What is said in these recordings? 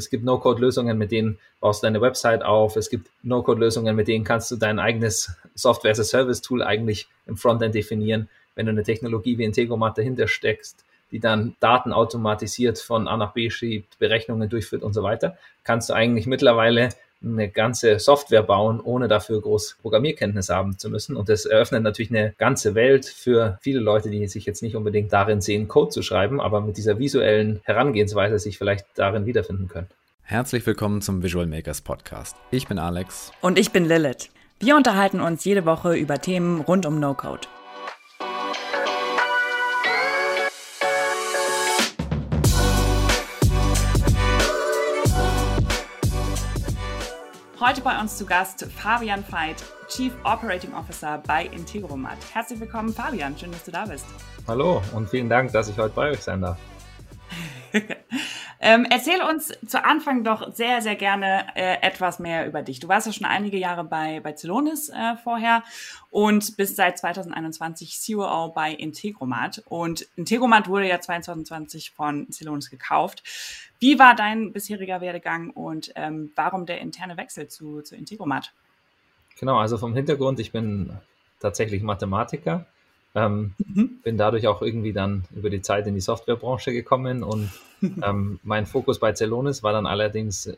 Es gibt No-Code-Lösungen, mit denen baust du deine Website auf. Es gibt No-Code-Lösungen, mit denen kannst du dein eigenes Software-as-a-Service-Tool eigentlich im Frontend definieren. Wenn du eine Technologie wie Integromat dahinter steckst, die dann Daten automatisiert von A nach B schiebt, Berechnungen durchführt und so weiter, kannst du eigentlich mittlerweile eine ganze Software bauen, ohne dafür groß Programmierkenntnis haben zu müssen. Und das eröffnet natürlich eine ganze Welt für viele Leute, die sich jetzt nicht unbedingt darin sehen, Code zu schreiben, aber mit dieser visuellen Herangehensweise sich vielleicht darin wiederfinden können. Herzlich willkommen zum Visual Makers Podcast. Ich bin Alex. Und ich bin Lilith. Wir unterhalten uns jede Woche über Themen rund um No-Code. Heute bei uns zu Gast Fabian Veit, Chief Operating Officer bei Integromat. Herzlich willkommen, Fabian. Schön, dass du da bist. Hallo und vielen Dank, dass ich heute bei euch sein darf. ähm, erzähl uns zu Anfang doch sehr, sehr gerne äh, etwas mehr über dich. Du warst ja schon einige Jahre bei, bei Celonis äh, vorher und bist seit 2021 COO bei Integromat. Und Integromat wurde ja 2020 von Celonis gekauft. Wie war dein bisheriger Werdegang und ähm, warum der interne Wechsel zu, zu Integromat? Genau, also vom Hintergrund, ich bin tatsächlich Mathematiker ähm, mhm. Bin dadurch auch irgendwie dann über die Zeit in die Softwarebranche gekommen und ähm, mein Fokus bei Celonis war dann allerdings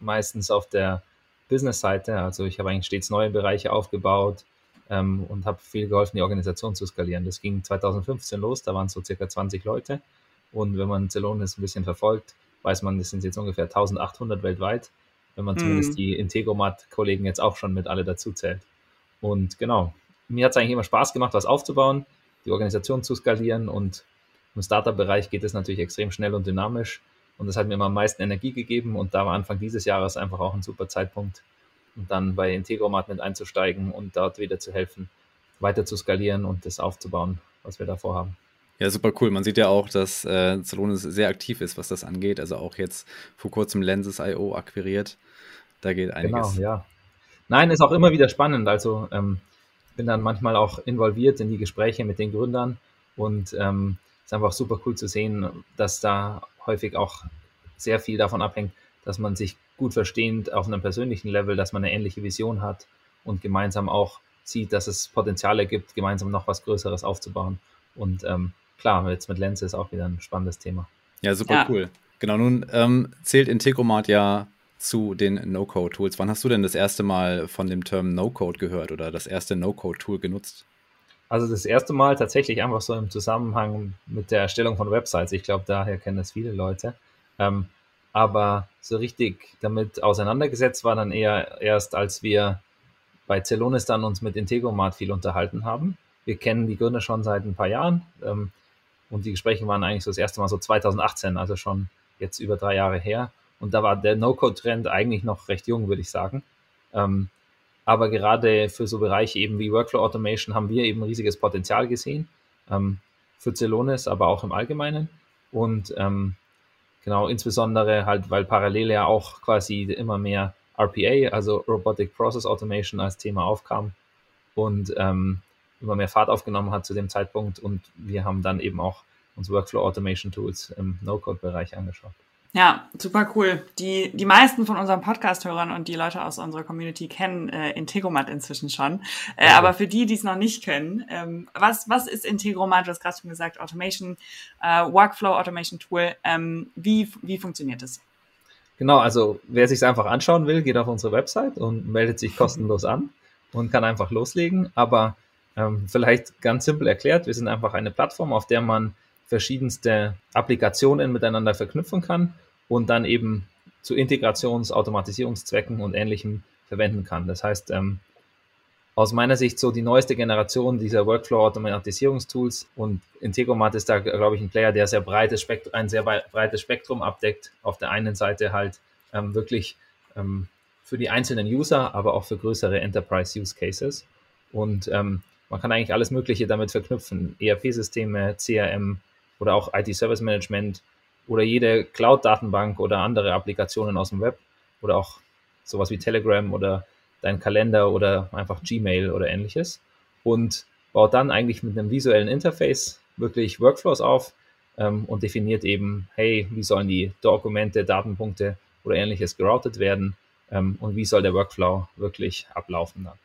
meistens auf der Business-Seite. Also ich habe eigentlich stets neue Bereiche aufgebaut ähm, und habe viel geholfen, die Organisation zu skalieren. Das ging 2015 los, da waren es so circa 20 Leute. Und wenn man Celonis ein bisschen verfolgt, weiß man, das sind jetzt ungefähr 1800 weltweit, wenn man mhm. zumindest die Integromat-Kollegen jetzt auch schon mit alle dazu zählt. Und genau, mir hat es eigentlich immer Spaß gemacht, was aufzubauen, die Organisation zu skalieren und im Startup-Bereich geht es natürlich extrem schnell und dynamisch und das hat mir immer am meisten Energie gegeben und da war Anfang dieses Jahres einfach auch ein super Zeitpunkt, um dann bei Integromat mit einzusteigen und dort wieder zu helfen, weiter zu skalieren und das aufzubauen, was wir da vorhaben. Ja, super cool. Man sieht ja auch, dass äh, Celonis sehr aktiv ist, was das angeht. Also auch jetzt vor kurzem Lenses.io akquiriert. Da geht einiges. Genau, ja. Nein, ist auch immer wieder spannend. Also ähm, bin dann manchmal auch involviert in die Gespräche mit den Gründern und ähm, ist einfach super cool zu sehen, dass da häufig auch sehr viel davon abhängt, dass man sich gut versteht auf einem persönlichen Level, dass man eine ähnliche Vision hat und gemeinsam auch sieht, dass es Potenziale gibt, gemeinsam noch was Größeres aufzubauen. Und ähm, klar, jetzt mit Lenze ist auch wieder ein spannendes Thema. Ja, super ja. cool. Genau, nun ähm, zählt Integromat ja zu den No-Code-Tools. Wann hast du denn das erste Mal von dem Term No-Code gehört oder das erste No-Code-Tool genutzt? Also das erste Mal tatsächlich einfach so im Zusammenhang mit der Erstellung von Websites. Ich glaube, daher kennen es viele Leute. Ähm, aber so richtig damit auseinandergesetzt war dann eher erst, als wir bei Celonis dann uns mit Integromat viel unterhalten haben. Wir kennen die Gründer schon seit ein paar Jahren ähm, und die Gespräche waren eigentlich so das erste Mal so 2018, also schon jetzt über drei Jahre her. Und da war der No-Code-Trend eigentlich noch recht jung, würde ich sagen. Ähm, aber gerade für so Bereiche eben wie Workflow Automation haben wir eben riesiges Potenzial gesehen. Ähm, für Celonis, aber auch im Allgemeinen. Und ähm, genau, insbesondere halt, weil parallel ja auch quasi immer mehr RPA, also Robotic Process Automation als Thema aufkam und ähm, immer mehr Fahrt aufgenommen hat zu dem Zeitpunkt. Und wir haben dann eben auch uns Workflow Automation Tools im No-Code-Bereich angeschaut. Ja, super cool. Die, die meisten von unseren Podcast-Hörern und die Leute aus unserer Community kennen äh, Integromat inzwischen schon. Äh, okay. Aber für die, die es noch nicht kennen, ähm, was, was ist Integromat? Du hast gerade schon gesagt, Automation, äh, Workflow Automation Tool. Ähm, wie, wie funktioniert es? Genau, also wer sich einfach anschauen will, geht auf unsere Website und meldet sich kostenlos an und kann einfach loslegen. Aber ähm, vielleicht ganz simpel erklärt, wir sind einfach eine Plattform, auf der man verschiedenste Applikationen miteinander verknüpfen kann und dann eben zu Integrations-, Automatisierungszwecken und Ähnlichem verwenden kann. Das heißt, ähm, aus meiner Sicht so die neueste Generation dieser Workflow-Automatisierungstools und Integromat ist da, glaube ich, ein Player, der sehr breites Spektrum, ein sehr breites Spektrum abdeckt. Auf der einen Seite halt ähm, wirklich ähm, für die einzelnen User, aber auch für größere Enterprise-Use-Cases. Und ähm, man kann eigentlich alles Mögliche damit verknüpfen. ERP-Systeme, CRM, oder auch IT-Service Management oder jede Cloud-Datenbank oder andere Applikationen aus dem Web oder auch sowas wie Telegram oder dein Kalender oder einfach Gmail oder ähnliches und baut dann eigentlich mit einem visuellen Interface wirklich Workflows auf ähm, und definiert eben, hey, wie sollen die Dokumente, Datenpunkte oder ähnliches geroutet werden ähm, und wie soll der Workflow wirklich ablaufen dann.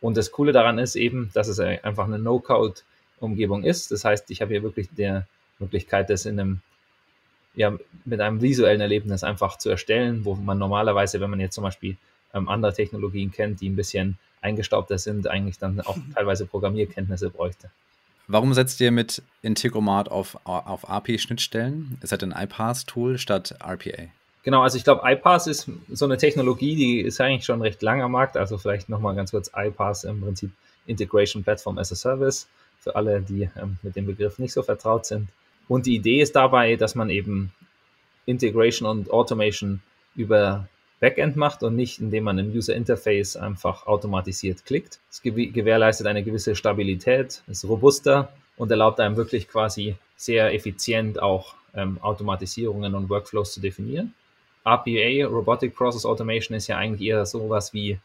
Und das Coole daran ist eben, dass es einfach eine No-Code-Umgebung ist. Das heißt, ich habe hier wirklich die Möglichkeit, das in einem, ja, mit einem visuellen Erlebnis einfach zu erstellen, wo man normalerweise, wenn man jetzt zum Beispiel ähm, andere Technologien kennt, die ein bisschen eingestaubter sind, eigentlich dann auch teilweise Programmierkenntnisse bräuchte. Warum setzt ihr mit Integromat auf, auf API-Schnittstellen? Ist das ein iPass-Tool statt RPA? Genau, also ich glaube, iPass ist so eine Technologie, die ist eigentlich schon recht lang am Markt. Also vielleicht nochmal ganz kurz iPass im Prinzip Integration Platform as a Service für alle, die ähm, mit dem Begriff nicht so vertraut sind. Und die Idee ist dabei, dass man eben Integration und Automation über Backend macht und nicht, indem man im User Interface einfach automatisiert klickt. Es gewährleistet eine gewisse Stabilität, ist robuster und erlaubt einem wirklich quasi sehr effizient auch ähm, Automatisierungen und Workflows zu definieren. RPA, Robotic Process Automation, ist ja eigentlich eher sowas wie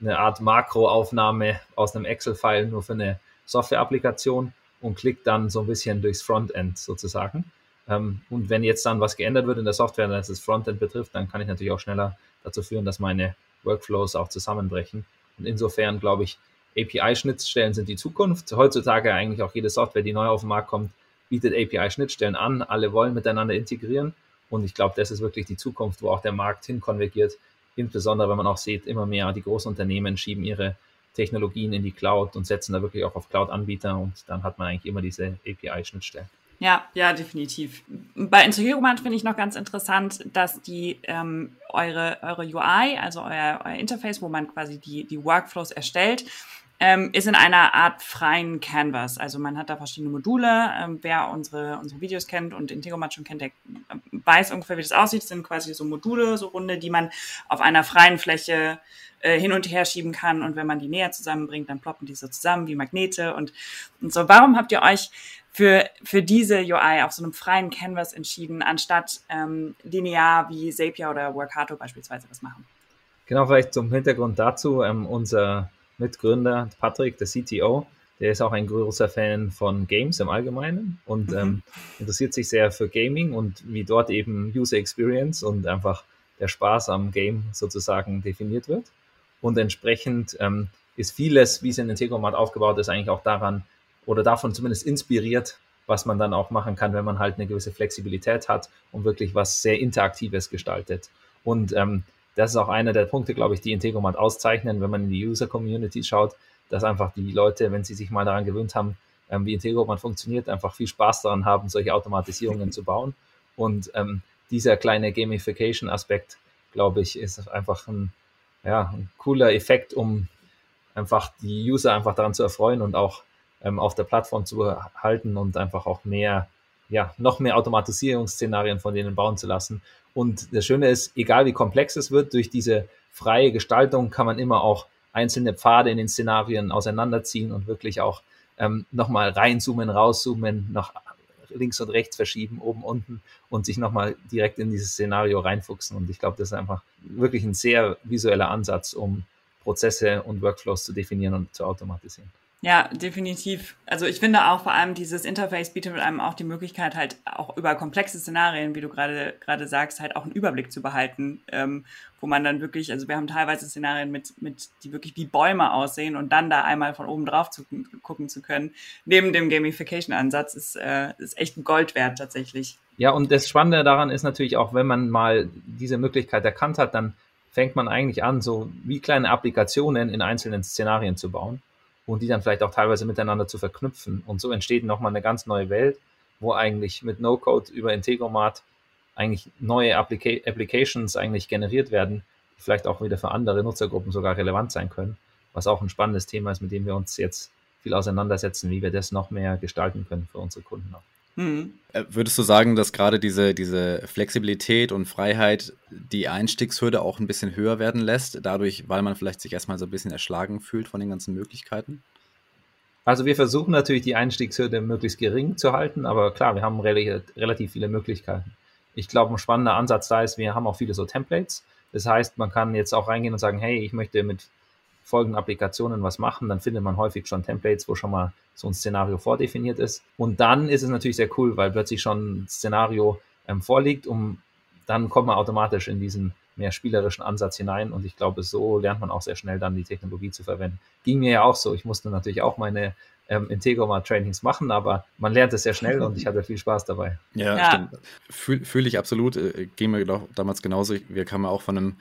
eine Art Makroaufnahme aus einem Excel-File nur für eine Software-Applikation und klickt dann so ein bisschen durchs Frontend sozusagen. Ähm, und wenn jetzt dann was geändert wird in der Software, dass es Frontend betrifft, dann kann ich natürlich auch schneller dazu führen, dass meine Workflows auch zusammenbrechen. Und insofern glaube ich, API-Schnittstellen sind die Zukunft. Heutzutage eigentlich auch jede Software, die neu auf den Markt kommt, bietet API-Schnittstellen an. Alle wollen miteinander integrieren. Und ich glaube, das ist wirklich die Zukunft, wo auch der Markt hinkonvergiert. Insbesondere, wenn man auch sieht, immer mehr die Großunternehmen schieben ihre Technologien in die Cloud und setzen da wirklich auch auf Cloud-Anbieter und dann hat man eigentlich immer diese API-Schnittstellen. Ja, ja, definitiv. Bei Integromat finde ich noch ganz interessant, dass die ähm, eure, eure UI, also euer, euer Interface, wo man quasi die, die Workflows erstellt, ähm, ist in einer Art freien Canvas. Also man hat da verschiedene Module. Ähm, wer unsere, unsere Videos kennt und Integromat schon kennt, der weiß ungefähr, wie das aussieht. Das sind quasi so Module, so Runde, die man auf einer freien Fläche äh, hin und her schieben kann. Und wenn man die näher zusammenbringt, dann ploppen die so zusammen wie Magnete und, und so. Warum habt ihr euch für, für diese UI auf so einem freien Canvas entschieden, anstatt ähm, linear wie Zapier oder Workato beispielsweise das machen? Genau, vielleicht zum Hintergrund dazu. Ähm, unser Mitgründer Patrick, der CTO, der ist auch ein großer Fan von Games im Allgemeinen und mhm. ähm, interessiert sich sehr für Gaming und wie dort eben User Experience und einfach der Spaß am Game sozusagen definiert wird. Und entsprechend ähm, ist vieles, wie es in Integromat aufgebaut ist, eigentlich auch daran oder davon zumindest inspiriert, was man dann auch machen kann, wenn man halt eine gewisse Flexibilität hat und wirklich was sehr Interaktives gestaltet. Und ähm, das ist auch einer der Punkte, glaube ich, die Integromat auszeichnen, wenn man in die User-Community schaut, dass einfach die Leute, wenn sie sich mal daran gewöhnt haben, ähm, wie Integromat funktioniert, einfach viel Spaß daran haben, solche Automatisierungen zu bauen. Und ähm, dieser kleine Gamification-Aspekt, glaube ich, ist einfach ein, ja, ein cooler Effekt, um einfach die User einfach daran zu erfreuen und auch ähm, auf der Plattform zu halten und einfach auch mehr, ja, noch mehr Automatisierungsszenarien von denen bauen zu lassen. Und das Schöne ist, egal wie komplex es wird, durch diese freie Gestaltung kann man immer auch einzelne Pfade in den Szenarien auseinanderziehen und wirklich auch ähm, nochmal reinzoomen, rauszoomen, noch links und rechts verschieben, oben, unten und sich nochmal direkt in dieses Szenario reinfuchsen. Und ich glaube, das ist einfach wirklich ein sehr visueller Ansatz, um Prozesse und Workflows zu definieren und zu automatisieren. Ja, definitiv. Also ich finde auch vor allem dieses Interface bietet einem auch die Möglichkeit, halt auch über komplexe Szenarien, wie du gerade gerade sagst, halt auch einen Überblick zu behalten, ähm, wo man dann wirklich, also wir haben teilweise Szenarien mit, mit, die wirklich wie Bäume aussehen und dann da einmal von oben drauf zu, gucken zu können, neben dem Gamification-Ansatz, ist, äh, ist echt ein Gold wert tatsächlich. Ja, und das Spannende daran ist natürlich auch, wenn man mal diese Möglichkeit erkannt hat, dann fängt man eigentlich an, so wie kleine Applikationen in einzelnen Szenarien zu bauen und die dann vielleicht auch teilweise miteinander zu verknüpfen. Und so entsteht nochmal eine ganz neue Welt, wo eigentlich mit No-Code über Integromat eigentlich neue Applica Applications eigentlich generiert werden, die vielleicht auch wieder für andere Nutzergruppen sogar relevant sein können, was auch ein spannendes Thema ist, mit dem wir uns jetzt viel auseinandersetzen, wie wir das noch mehr gestalten können für unsere Kunden auch. Mhm. Würdest du sagen, dass gerade diese, diese Flexibilität und Freiheit die Einstiegshürde auch ein bisschen höher werden lässt, dadurch, weil man vielleicht sich erstmal so ein bisschen erschlagen fühlt von den ganzen Möglichkeiten? Also wir versuchen natürlich die Einstiegshürde möglichst gering zu halten, aber klar, wir haben relativ viele Möglichkeiten. Ich glaube, ein spannender Ansatz da ist, wir haben auch viele so Templates. Das heißt, man kann jetzt auch reingehen und sagen, hey, ich möchte mit folgenden Applikationen was machen, dann findet man häufig schon Templates, wo schon mal so ein Szenario vordefiniert ist. Und dann ist es natürlich sehr cool, weil plötzlich schon ein Szenario ähm, vorliegt, um dann kommt man automatisch in diesen mehr spielerischen Ansatz hinein und ich glaube, so lernt man auch sehr schnell dann die Technologie zu verwenden. Ging mir ja auch so. Ich musste natürlich auch meine ähm, Integroma-Trainings machen, aber man lernt es sehr schnell und ich hatte viel Spaß dabei. Ja, ja. stimmt. Fühle fühl ich absolut. Äh, ging mir doch damals genauso. Wir kamen auch von einem,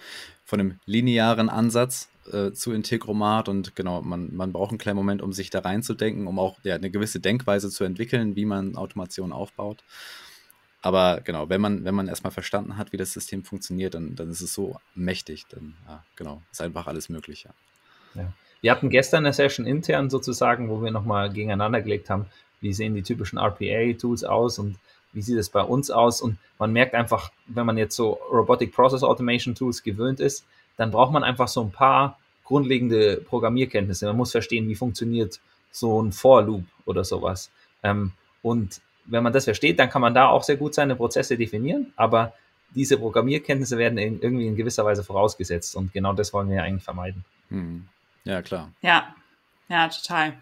von einem linearen Ansatz äh, zu Integromat und genau, man, man braucht einen kleinen Moment, um sich da reinzudenken, um auch ja, eine gewisse Denkweise zu entwickeln, wie man Automation aufbaut. Aber genau, wenn man, wenn man erstmal verstanden hat, wie das System funktioniert, dann, dann ist es so mächtig. Dann, ja, genau, ist einfach alles möglich, ja. ja. Wir hatten gestern eine Session intern sozusagen, wo wir nochmal gegeneinander gelegt haben, wie sehen die typischen RPA-Tools aus und wie sieht es bei uns aus. Und man merkt einfach, wenn man jetzt so Robotic Process Automation Tools gewöhnt ist, dann braucht man einfach so ein paar grundlegende Programmierkenntnisse. Man muss verstehen, wie funktioniert so ein For-Loop oder sowas. Ähm, und wenn man das versteht, dann kann man da auch sehr gut seine Prozesse definieren, aber diese Programmierkenntnisse werden in, irgendwie in gewisser Weise vorausgesetzt und genau das wollen wir ja eigentlich vermeiden. Hm. Ja, klar. Ja, ja, total.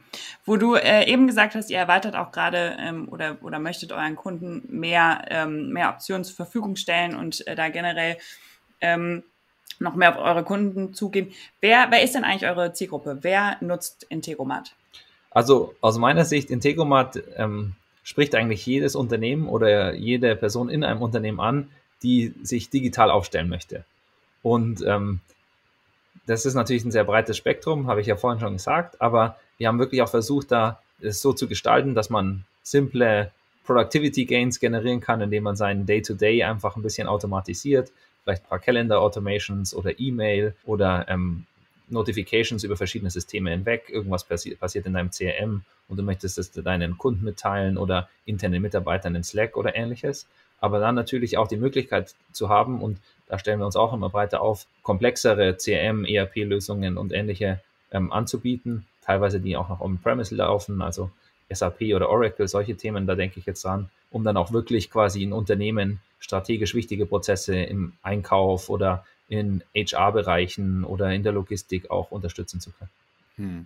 Wo du äh, eben gesagt hast, ihr erweitert auch gerade ähm, oder, oder möchtet euren Kunden mehr, ähm, mehr Optionen zur Verfügung stellen und äh, da generell ähm, noch mehr auf eure Kunden zugehen. Wer, wer ist denn eigentlich eure Zielgruppe? Wer nutzt Integromat? Also aus meiner Sicht, Integromat ähm, spricht eigentlich jedes Unternehmen oder jede Person in einem Unternehmen an, die sich digital aufstellen möchte. Und ähm, das ist natürlich ein sehr breites Spektrum, habe ich ja vorhin schon gesagt, aber wir haben wirklich auch versucht, da es so zu gestalten, dass man simple Productivity Gains generieren kann, indem man seinen Day-to-Day -Day einfach ein bisschen automatisiert, vielleicht ein paar Calendar-Automations oder E-Mail oder ähm, Notifications über verschiedene Systeme hinweg, irgendwas passi passiert in deinem CRM und du möchtest es deinen Kunden mitteilen oder internen Mitarbeitern in Slack oder ähnliches. Aber dann natürlich auch die Möglichkeit zu haben und da stellen wir uns auch immer breiter auf, komplexere CRM, ERP-Lösungen und ähnliche ähm, anzubieten, teilweise die auch noch on-premise laufen, also SAP oder Oracle, solche Themen, da denke ich jetzt dran, um dann auch wirklich quasi in Unternehmen strategisch wichtige Prozesse im Einkauf oder in HR-Bereichen oder in der Logistik auch unterstützen zu können. Hm.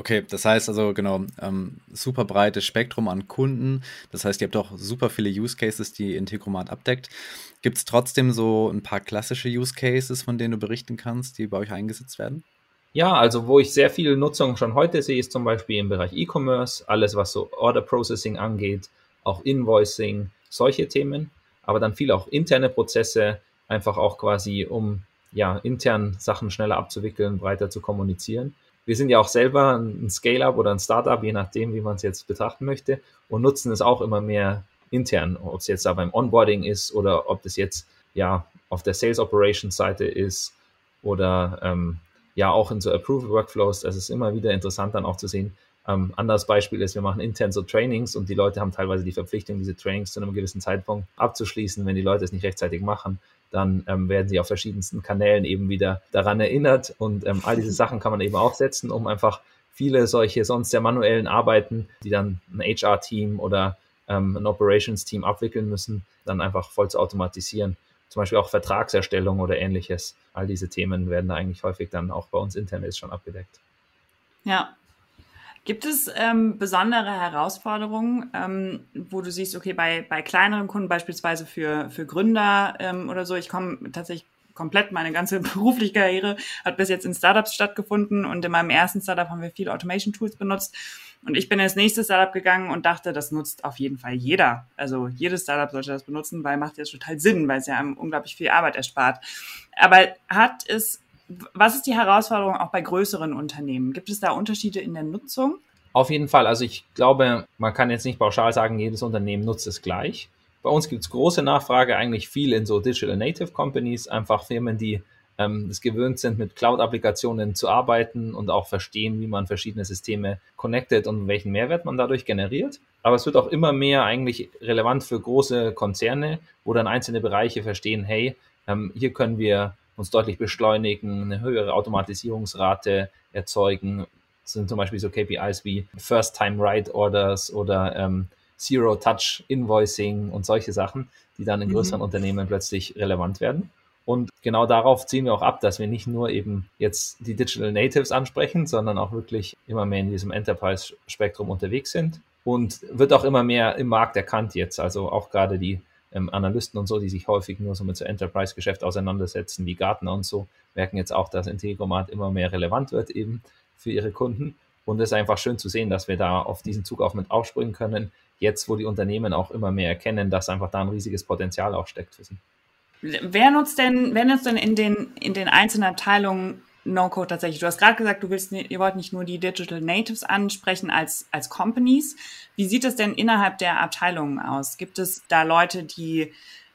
Okay, das heißt also genau, ähm, super breites Spektrum an Kunden. Das heißt, ihr habt auch super viele Use Cases, die Integromat abdeckt. Gibt es trotzdem so ein paar klassische Use Cases, von denen du berichten kannst, die bei euch eingesetzt werden? Ja, also wo ich sehr viel Nutzung schon heute sehe, ist zum Beispiel im Bereich E-Commerce, alles was so Order Processing angeht, auch Invoicing, solche Themen, aber dann viel auch interne Prozesse, einfach auch quasi, um ja intern Sachen schneller abzuwickeln, breiter zu kommunizieren wir sind ja auch selber ein Scale-up oder ein Startup, je nachdem, wie man es jetzt betrachten möchte, und nutzen es auch immer mehr intern, ob es jetzt da beim Onboarding ist oder ob das jetzt ja auf der Sales Operations Seite ist oder ähm, ja auch in so Approval Workflows. Das ist immer wieder interessant dann auch zu sehen. Ähm, anderes Beispiel ist, wir machen intern so Trainings und die Leute haben teilweise die Verpflichtung, diese Trainings zu einem gewissen Zeitpunkt abzuschließen. Wenn die Leute es nicht rechtzeitig machen, dann ähm, werden sie auf verschiedensten Kanälen eben wieder daran erinnert. Und ähm, all diese Sachen kann man eben aufsetzen, um einfach viele solche sonst sehr manuellen Arbeiten, die dann ein HR-Team oder ähm, ein Operations-Team abwickeln müssen, dann einfach voll zu automatisieren. Zum Beispiel auch Vertragserstellung oder ähnliches. All diese Themen werden da eigentlich häufig dann auch bei uns intern ist schon abgedeckt. Ja, Gibt es ähm, besondere Herausforderungen, ähm, wo du siehst, okay, bei, bei kleineren Kunden, beispielsweise für, für Gründer ähm, oder so, ich komme tatsächlich komplett, meine ganze berufliche Karriere hat bis jetzt in Startups stattgefunden und in meinem ersten Startup haben wir viele Automation-Tools benutzt. Und ich bin ins nächste Startup gegangen und dachte, das nutzt auf jeden Fall jeder. Also jedes Startup sollte das benutzen, weil macht ja total Sinn, weil es ja einem unglaublich viel Arbeit erspart. Aber hat es was ist die Herausforderung auch bei größeren Unternehmen? Gibt es da Unterschiede in der Nutzung? Auf jeden Fall. Also ich glaube, man kann jetzt nicht pauschal sagen, jedes Unternehmen nutzt es gleich. Bei uns gibt es große Nachfrage, eigentlich viel in so Digital Native Companies, einfach Firmen, die ähm, es gewöhnt sind, mit Cloud-Applikationen zu arbeiten und auch verstehen, wie man verschiedene Systeme connectet und welchen Mehrwert man dadurch generiert. Aber es wird auch immer mehr eigentlich relevant für große Konzerne, wo dann einzelne Bereiche verstehen, hey, ähm, hier können wir uns deutlich beschleunigen, eine höhere Automatisierungsrate erzeugen. Das sind zum Beispiel so KPIs wie First-Time-Write-Orders oder ähm, Zero-Touch-Invoicing und solche Sachen, die dann in mhm. größeren mhm. Unternehmen plötzlich relevant werden. Und genau darauf ziehen wir auch ab, dass wir nicht nur eben jetzt die Digital Natives ansprechen, sondern auch wirklich immer mehr in diesem Enterprise-Spektrum unterwegs sind. Und wird auch immer mehr im Markt erkannt jetzt. Also auch gerade die ähm, Analysten und so, die sich häufig nur so mit so Enterprise-Geschäft auseinandersetzen, wie Gartner und so, merken jetzt auch, dass Integromat immer mehr relevant wird eben für ihre Kunden. Und es ist einfach schön zu sehen, dass wir da auf diesen Zug auch mit aufspringen können, jetzt wo die Unternehmen auch immer mehr erkennen, dass einfach da ein riesiges Potenzial auch steckt für sie. Wer nutzt denn, wer nutzt denn in den, in den einzelnen Abteilungen No-Code tatsächlich? Du hast gerade gesagt, du willst, ihr wollt nicht nur die Digital Natives ansprechen als, als Companies. Wie sieht es denn innerhalb der Abteilungen aus? Gibt es da Leute, die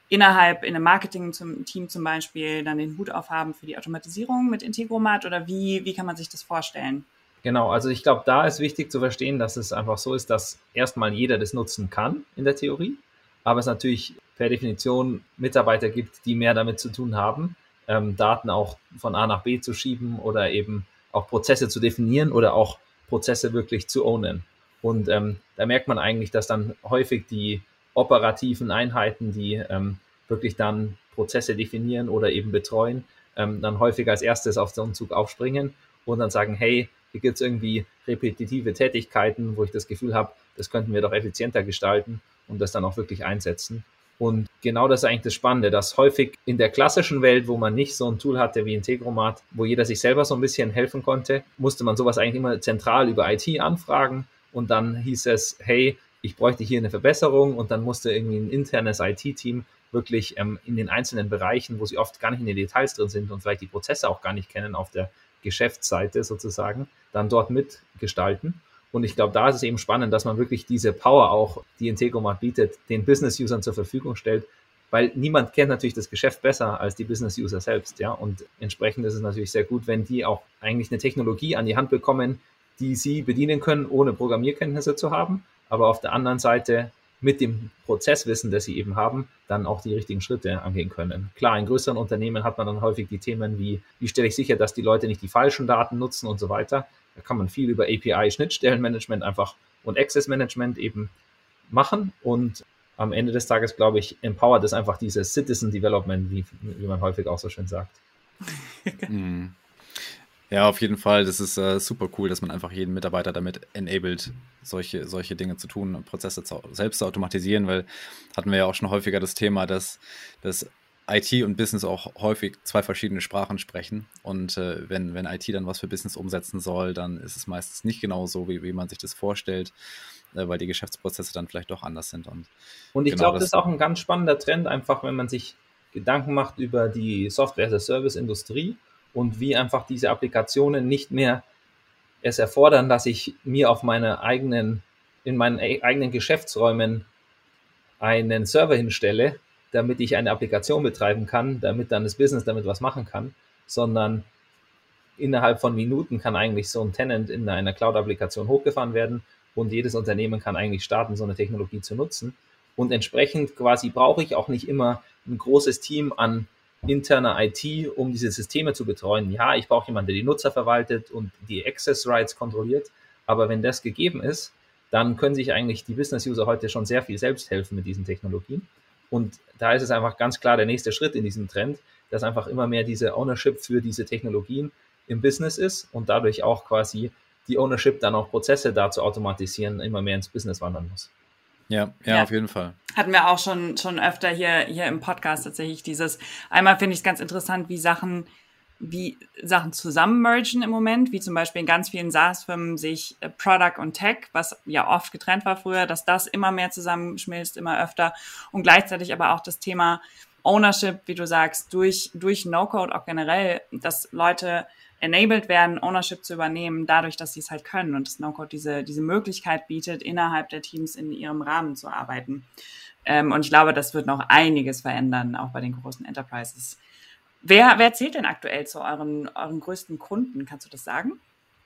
innerhalb in einem Marketing-Team zum Beispiel dann den Hut aufhaben für die Automatisierung mit Integromat oder wie, wie kann man sich das vorstellen? Genau, also ich glaube, da ist wichtig zu verstehen, dass es einfach so ist, dass erstmal jeder das nutzen kann in der Theorie, aber es natürlich per Definition Mitarbeiter gibt, die mehr damit zu tun haben, ähm, Daten auch von A nach B zu schieben oder eben auch Prozesse zu definieren oder auch Prozesse wirklich zu ownen. Und ähm, da merkt man eigentlich, dass dann häufig die operativen Einheiten, die ähm, wirklich dann Prozesse definieren oder eben betreuen, ähm, dann häufig als erstes auf so einen Zug aufspringen und dann sagen, hey, hier gibt es irgendwie repetitive Tätigkeiten, wo ich das Gefühl habe, das könnten wir doch effizienter gestalten und das dann auch wirklich einsetzen. Und genau das ist eigentlich das Spannende, dass häufig in der klassischen Welt, wo man nicht so ein Tool hatte wie Integromat, wo jeder sich selber so ein bisschen helfen konnte, musste man sowas eigentlich immer zentral über IT anfragen und dann hieß es, hey, ich bräuchte hier eine Verbesserung und dann musste irgendwie ein internes IT-Team wirklich ähm, in den einzelnen Bereichen, wo sie oft gar nicht in den Details drin sind und vielleicht die Prozesse auch gar nicht kennen auf der Geschäftsseite sozusagen, dann dort mitgestalten. Und ich glaube, da ist es eben spannend, dass man wirklich diese Power auch, die Integromat bietet, den Business-Usern zur Verfügung stellt, weil niemand kennt natürlich das Geschäft besser als die Business-User selbst, ja. Und entsprechend ist es natürlich sehr gut, wenn die auch eigentlich eine Technologie an die Hand bekommen, die sie bedienen können, ohne Programmierkenntnisse zu haben, aber auf der anderen Seite mit dem Prozesswissen, das sie eben haben, dann auch die richtigen Schritte angehen können. Klar, in größeren Unternehmen hat man dann häufig die Themen wie, wie stelle ich sicher, dass die Leute nicht die falschen Daten nutzen und so weiter. Da kann man viel über API, Schnittstellenmanagement einfach und Access Management eben machen und am Ende des Tages, glaube ich, empowert es einfach dieses Citizen Development, wie, wie man häufig auch so schön sagt. Mhm. Ja, auf jeden Fall. Das ist äh, super cool, dass man einfach jeden Mitarbeiter damit enabled, solche, solche Dinge zu tun und Prozesse zu, selbst zu automatisieren, weil hatten wir ja auch schon häufiger das Thema, dass, dass IT und Business auch häufig zwei verschiedene Sprachen sprechen. Und äh, wenn, wenn IT dann was für Business umsetzen soll, dann ist es meistens nicht genau so, wie, wie man sich das vorstellt, äh, weil die Geschäftsprozesse dann vielleicht doch anders sind. Und, und ich genau glaube, das ist auch ein ganz spannender Trend, einfach wenn man sich Gedanken macht über die Software-as-a-Service-Industrie und wie einfach diese Applikationen nicht mehr es erfordern, dass ich mir auf meine eigenen, in meinen eigenen Geschäftsräumen einen Server hinstelle, damit ich eine Applikation betreiben kann, damit dann das Business damit was machen kann, sondern innerhalb von Minuten kann eigentlich so ein Tenant in einer Cloud-Applikation hochgefahren werden und jedes Unternehmen kann eigentlich starten, so eine Technologie zu nutzen. Und entsprechend quasi brauche ich auch nicht immer ein großes Team an interner IT, um diese Systeme zu betreuen. Ja, ich brauche jemanden, der die Nutzer verwaltet und die Access Rights kontrolliert. Aber wenn das gegeben ist, dann können sich eigentlich die Business-User heute schon sehr viel selbst helfen mit diesen Technologien. Und da ist es einfach ganz klar der nächste Schritt in diesem Trend, dass einfach immer mehr diese Ownership für diese Technologien im Business ist und dadurch auch quasi die Ownership dann auch Prozesse da zu automatisieren immer mehr ins Business wandern muss. Ja, ja, ja, auf jeden Fall. Hatten wir auch schon, schon öfter hier, hier im Podcast tatsächlich dieses. Einmal finde ich es ganz interessant, wie Sachen, wie Sachen zusammenmergen im Moment, wie zum Beispiel in ganz vielen SaaS-Firmen sich äh, Product und Tech, was ja oft getrennt war früher, dass das immer mehr zusammenschmilzt, immer öfter und gleichzeitig aber auch das Thema Ownership, wie du sagst, durch, durch No-Code auch generell, dass Leute enabled werden, Ownership zu übernehmen, dadurch, dass sie es halt können und Snowcode diese, diese Möglichkeit bietet, innerhalb der Teams in ihrem Rahmen zu arbeiten. Ähm, und ich glaube, das wird noch einiges verändern, auch bei den großen Enterprises. Wer, wer zählt denn aktuell zu euren, euren größten Kunden? Kannst du das sagen?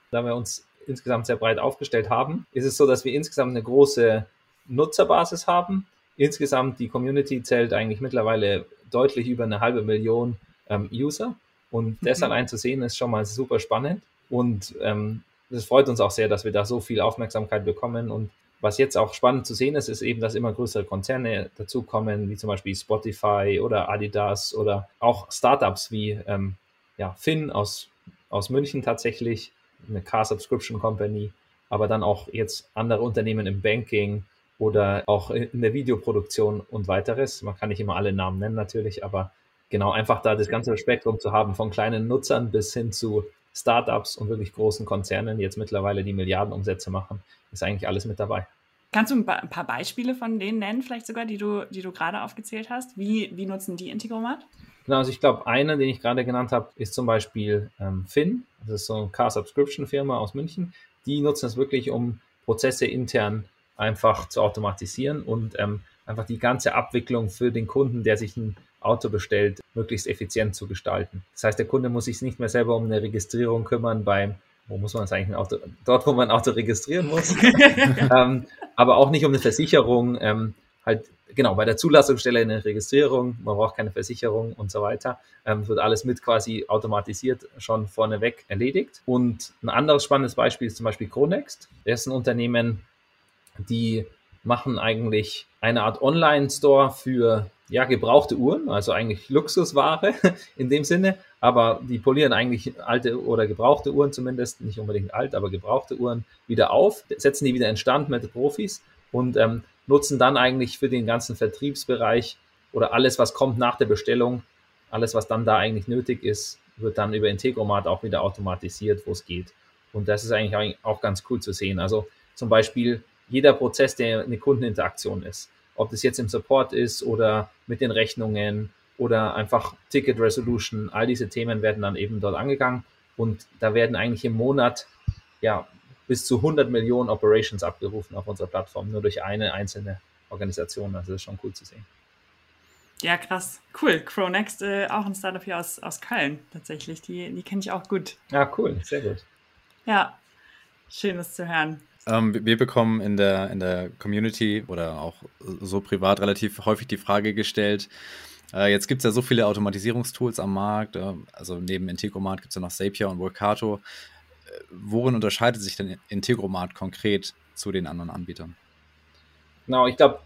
Da wir uns insgesamt sehr breit aufgestellt haben, ist es so, dass wir insgesamt eine große Nutzerbasis haben. Insgesamt die Community zählt eigentlich mittlerweile deutlich über eine halbe Million ähm, User. Und das mhm. allein zu sehen, ist schon mal super spannend. Und ähm, es freut uns auch sehr, dass wir da so viel Aufmerksamkeit bekommen. Und was jetzt auch spannend zu sehen ist, ist eben, dass immer größere Konzerne dazukommen, wie zum Beispiel Spotify oder Adidas oder auch Startups wie ähm, ja, Finn aus, aus München tatsächlich, eine Car Subscription Company, aber dann auch jetzt andere Unternehmen im Banking oder auch in der Videoproduktion und weiteres. Man kann nicht immer alle Namen nennen natürlich, aber genau einfach da das ganze Spektrum zu haben, von kleinen Nutzern bis hin zu Startups und wirklich großen Konzernen, jetzt mittlerweile die Milliardenumsätze machen, ist eigentlich alles mit dabei. Kannst du ein paar Beispiele von denen nennen, vielleicht sogar, die du, die du gerade aufgezählt hast? Wie, wie nutzen die Integromat? Genau, also ich glaube, einer, den ich gerade genannt habe, ist zum Beispiel ähm, Finn. Das ist so eine Car-Subscription-Firma aus München. Die nutzen es wirklich, um Prozesse intern einfach zu automatisieren und ähm, einfach die ganze Abwicklung für den Kunden, der sich ein Auto bestellt, möglichst effizient zu gestalten. Das heißt, der Kunde muss sich nicht mehr selber um eine Registrierung kümmern beim, wo muss man es eigentlich ein Auto, dort, wo man ein Auto registrieren muss, ähm, aber auch nicht um eine Versicherung, ähm, halt genau bei der Zulassungsstelle eine Registrierung, man braucht keine Versicherung und so weiter, ähm, wird alles mit quasi automatisiert schon vorneweg erledigt. Und ein anderes spannendes Beispiel ist zum Beispiel Chronext. Das ist ein Unternehmen, die machen eigentlich eine Art Online-Store für ja, gebrauchte Uhren, also eigentlich Luxusware in dem Sinne, aber die polieren eigentlich alte oder gebrauchte Uhren zumindest, nicht unbedingt alt, aber gebrauchte Uhren wieder auf, setzen die wieder in Stand mit Profis und ähm, nutzen dann eigentlich für den ganzen Vertriebsbereich oder alles, was kommt nach der Bestellung, alles, was dann da eigentlich nötig ist, wird dann über Integromat auch wieder automatisiert, wo es geht. Und das ist eigentlich auch ganz cool zu sehen. Also zum Beispiel jeder Prozess, der eine Kundeninteraktion ist. Ob das jetzt im Support ist oder mit den Rechnungen oder einfach Ticket Resolution, all diese Themen werden dann eben dort angegangen und da werden eigentlich im Monat ja bis zu 100 Millionen Operations abgerufen auf unserer Plattform, nur durch eine einzelne Organisation. Also das ist schon cool zu sehen. Ja, krass. Cool. Cronext, äh, auch ein Startup hier aus, aus Köln tatsächlich. Die, die kenne ich auch gut. Ja, cool. Sehr gut. Ja, schön, das zu hören. Ähm, wir bekommen in der, in der Community oder auch so privat relativ häufig die Frage gestellt, äh, jetzt gibt es ja so viele Automatisierungstools am Markt, äh, also neben Integromat gibt es ja noch Zapier und Workato. Äh, worin unterscheidet sich denn Integromat konkret zu den anderen Anbietern? Genau, ich glaube,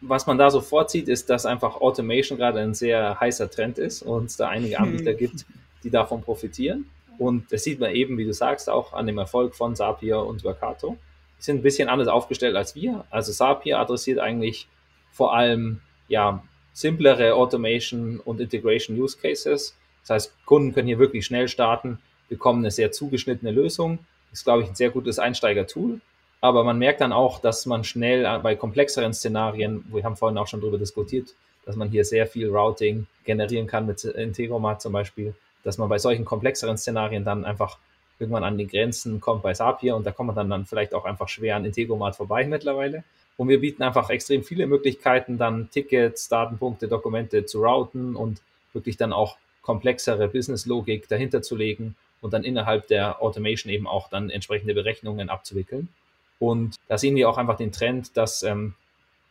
was man da so vorzieht, ist, dass einfach Automation gerade ein sehr heißer Trend ist und es da einige Anbieter gibt, die davon profitieren. Und das sieht man eben, wie du sagst, auch an dem Erfolg von Zapier und Workato sind ein bisschen anders aufgestellt als wir. Also Zapier adressiert eigentlich vor allem ja, simplere Automation und Integration Use Cases. Das heißt, Kunden können hier wirklich schnell starten, bekommen eine sehr zugeschnittene Lösung. Ist, glaube ich, ein sehr gutes Einsteiger-Tool. Aber man merkt dann auch, dass man schnell bei komplexeren Szenarien, wir haben vorhin auch schon darüber diskutiert, dass man hier sehr viel Routing generieren kann mit Integromat zum Beispiel, dass man bei solchen komplexeren Szenarien dann einfach irgendwann an die Grenzen kommt bei Zapier und da kommt man dann, dann vielleicht auch einfach schwer an Integromat vorbei mittlerweile. Und wir bieten einfach extrem viele Möglichkeiten, dann Tickets, Datenpunkte, Dokumente zu routen und wirklich dann auch komplexere Business-Logik dahinter zu legen und dann innerhalb der Automation eben auch dann entsprechende Berechnungen abzuwickeln. Und da sehen wir auch einfach den Trend, dass ähm,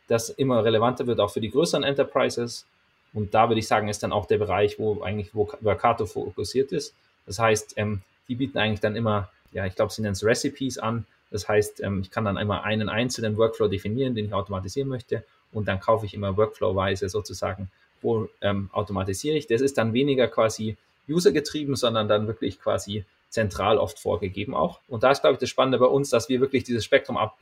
das immer relevanter wird, auch für die größeren Enterprises. Und da würde ich sagen, ist dann auch der Bereich, wo eigentlich Workato fokussiert ist. Das heißt, ähm, die bieten eigentlich dann immer, ja, ich glaube, sie nennen es Recipes an. Das heißt, ähm, ich kann dann immer einen einzelnen Workflow definieren, den ich automatisieren möchte. Und dann kaufe ich immer Workflow-weise sozusagen, wo ähm, automatisiere ich. Das ist dann weniger quasi usergetrieben, sondern dann wirklich quasi zentral oft vorgegeben auch. Und da ist, glaube ich, das Spannende bei uns, dass wir wirklich dieses Spektrum ab,